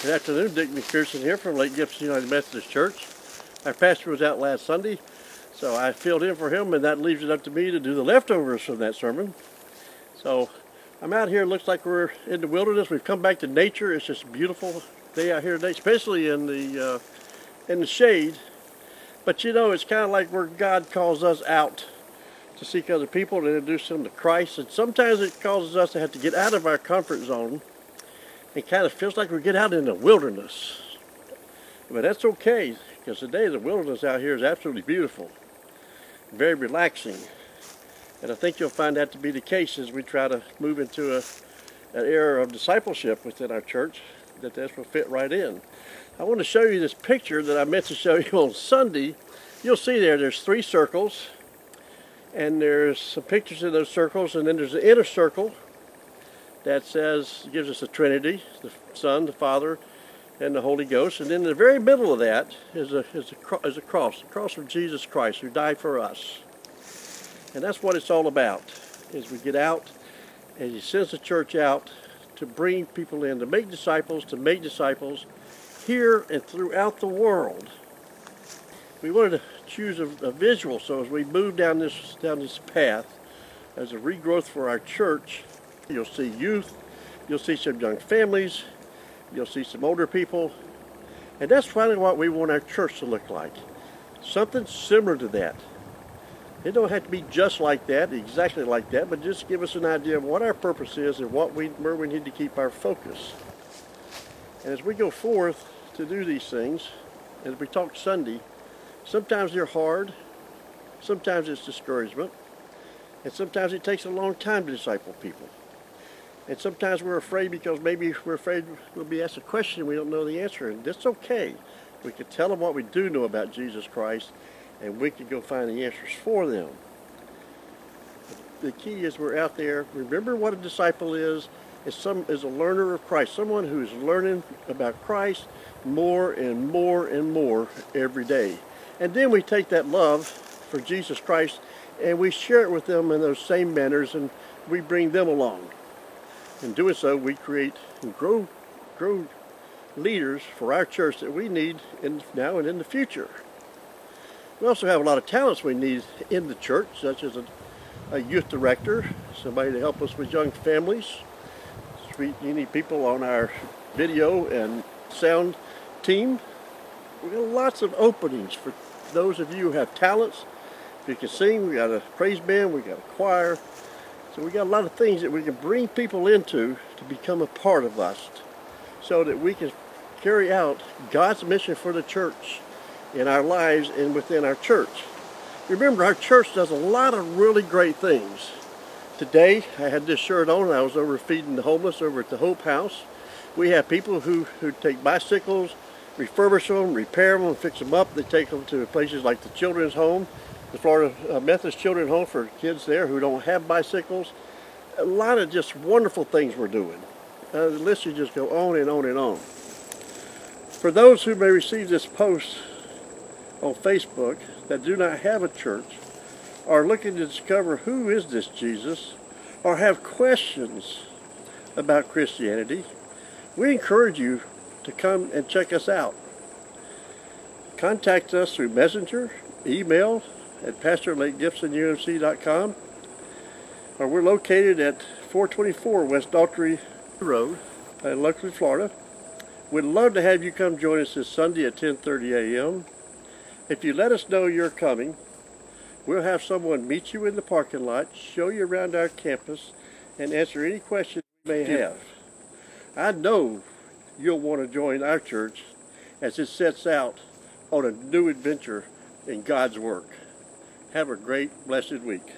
Good afternoon, Dick McPherson here from Lake Gibson United Methodist Church. Our pastor was out last Sunday, so I filled in for him, and that leaves it up to me to do the leftovers from that sermon. So I'm out here. Looks like we're in the wilderness. We've come back to nature. It's just a beautiful day out here today, especially in the uh, in the shade. But you know, it's kind of like where God calls us out to seek other people to introduce them to Christ, and sometimes it causes us to have to get out of our comfort zone it kind of feels like we get out in the wilderness. But that's okay, because today the wilderness out here is absolutely beautiful, very relaxing. And I think you'll find that to be the case as we try to move into a, an era of discipleship within our church, that this will fit right in. I want to show you this picture that I meant to show you on Sunday. You'll see there, there's three circles, and there's some pictures in those circles, and then there's an inner circle that says, gives us the Trinity, the Son, the Father, and the Holy Ghost. And in the very middle of that is a, is a, is a cross, the cross of Jesus Christ who died for us. And that's what it's all about, is we get out and he sends the church out to bring people in, to make disciples, to make disciples here and throughout the world. We wanted to choose a, a visual, so as we move down this, down this path, as a regrowth for our church, You'll see youth, you'll see some young families, you'll see some older people, and that's finally what we want our church to look like. Something similar to that. It don't have to be just like that, exactly like that, but just give us an idea of what our purpose is and what we, where we need to keep our focus. And as we go forth to do these things, as we talk Sunday, sometimes they're hard, sometimes it's discouragement, and sometimes it takes a long time to disciple people. And sometimes we're afraid because maybe we're afraid we'll be asked a question we don't know the answer. And that's okay. We can tell them what we do know about Jesus Christ and we can go find the answers for them. The key is we're out there. Remember what a disciple is. Is some is a learner of Christ, someone who is learning about Christ more and more and more every day. And then we take that love for Jesus Christ and we share it with them in those same manners and we bring them along. In doing so, we create and grow, grow leaders for our church that we need in now and in the future. We also have a lot of talents we need in the church, such as a, a youth director, somebody to help us with young families. We need people on our video and sound team. We got lots of openings for those of you who have talents. If you can sing, we got a praise band, we got a choir, so we got a lot of things that we can bring people into to become a part of us so that we can carry out God's mission for the church in our lives and within our church. Remember, our church does a lot of really great things. Today, I had this shirt on. I was over feeding the homeless over at the Hope House. We have people who, who take bicycles, refurbish them, repair them, fix them up. They take them to places like the Children's Home the Florida uh, Methodist Children's Home for kids there who don't have bicycles. A lot of just wonderful things we're doing. Uh, the list should just go on and on and on. For those who may receive this post on Facebook that do not have a church, are looking to discover who is this Jesus, or have questions about Christianity, we encourage you to come and check us out. Contact us through Messenger, email, at pastorlakegibsonumc.com. Or we're located at 424 West Daughtry Road uh, in Lakeland, Florida. We'd love to have you come join us this Sunday at 10.30 a.m. If you let us know you're coming, we'll have someone meet you in the parking lot, show you around our campus, and answer any questions you may have. I know you'll want to join our church as it sets out on a new adventure in God's work. Have a great, blessed week.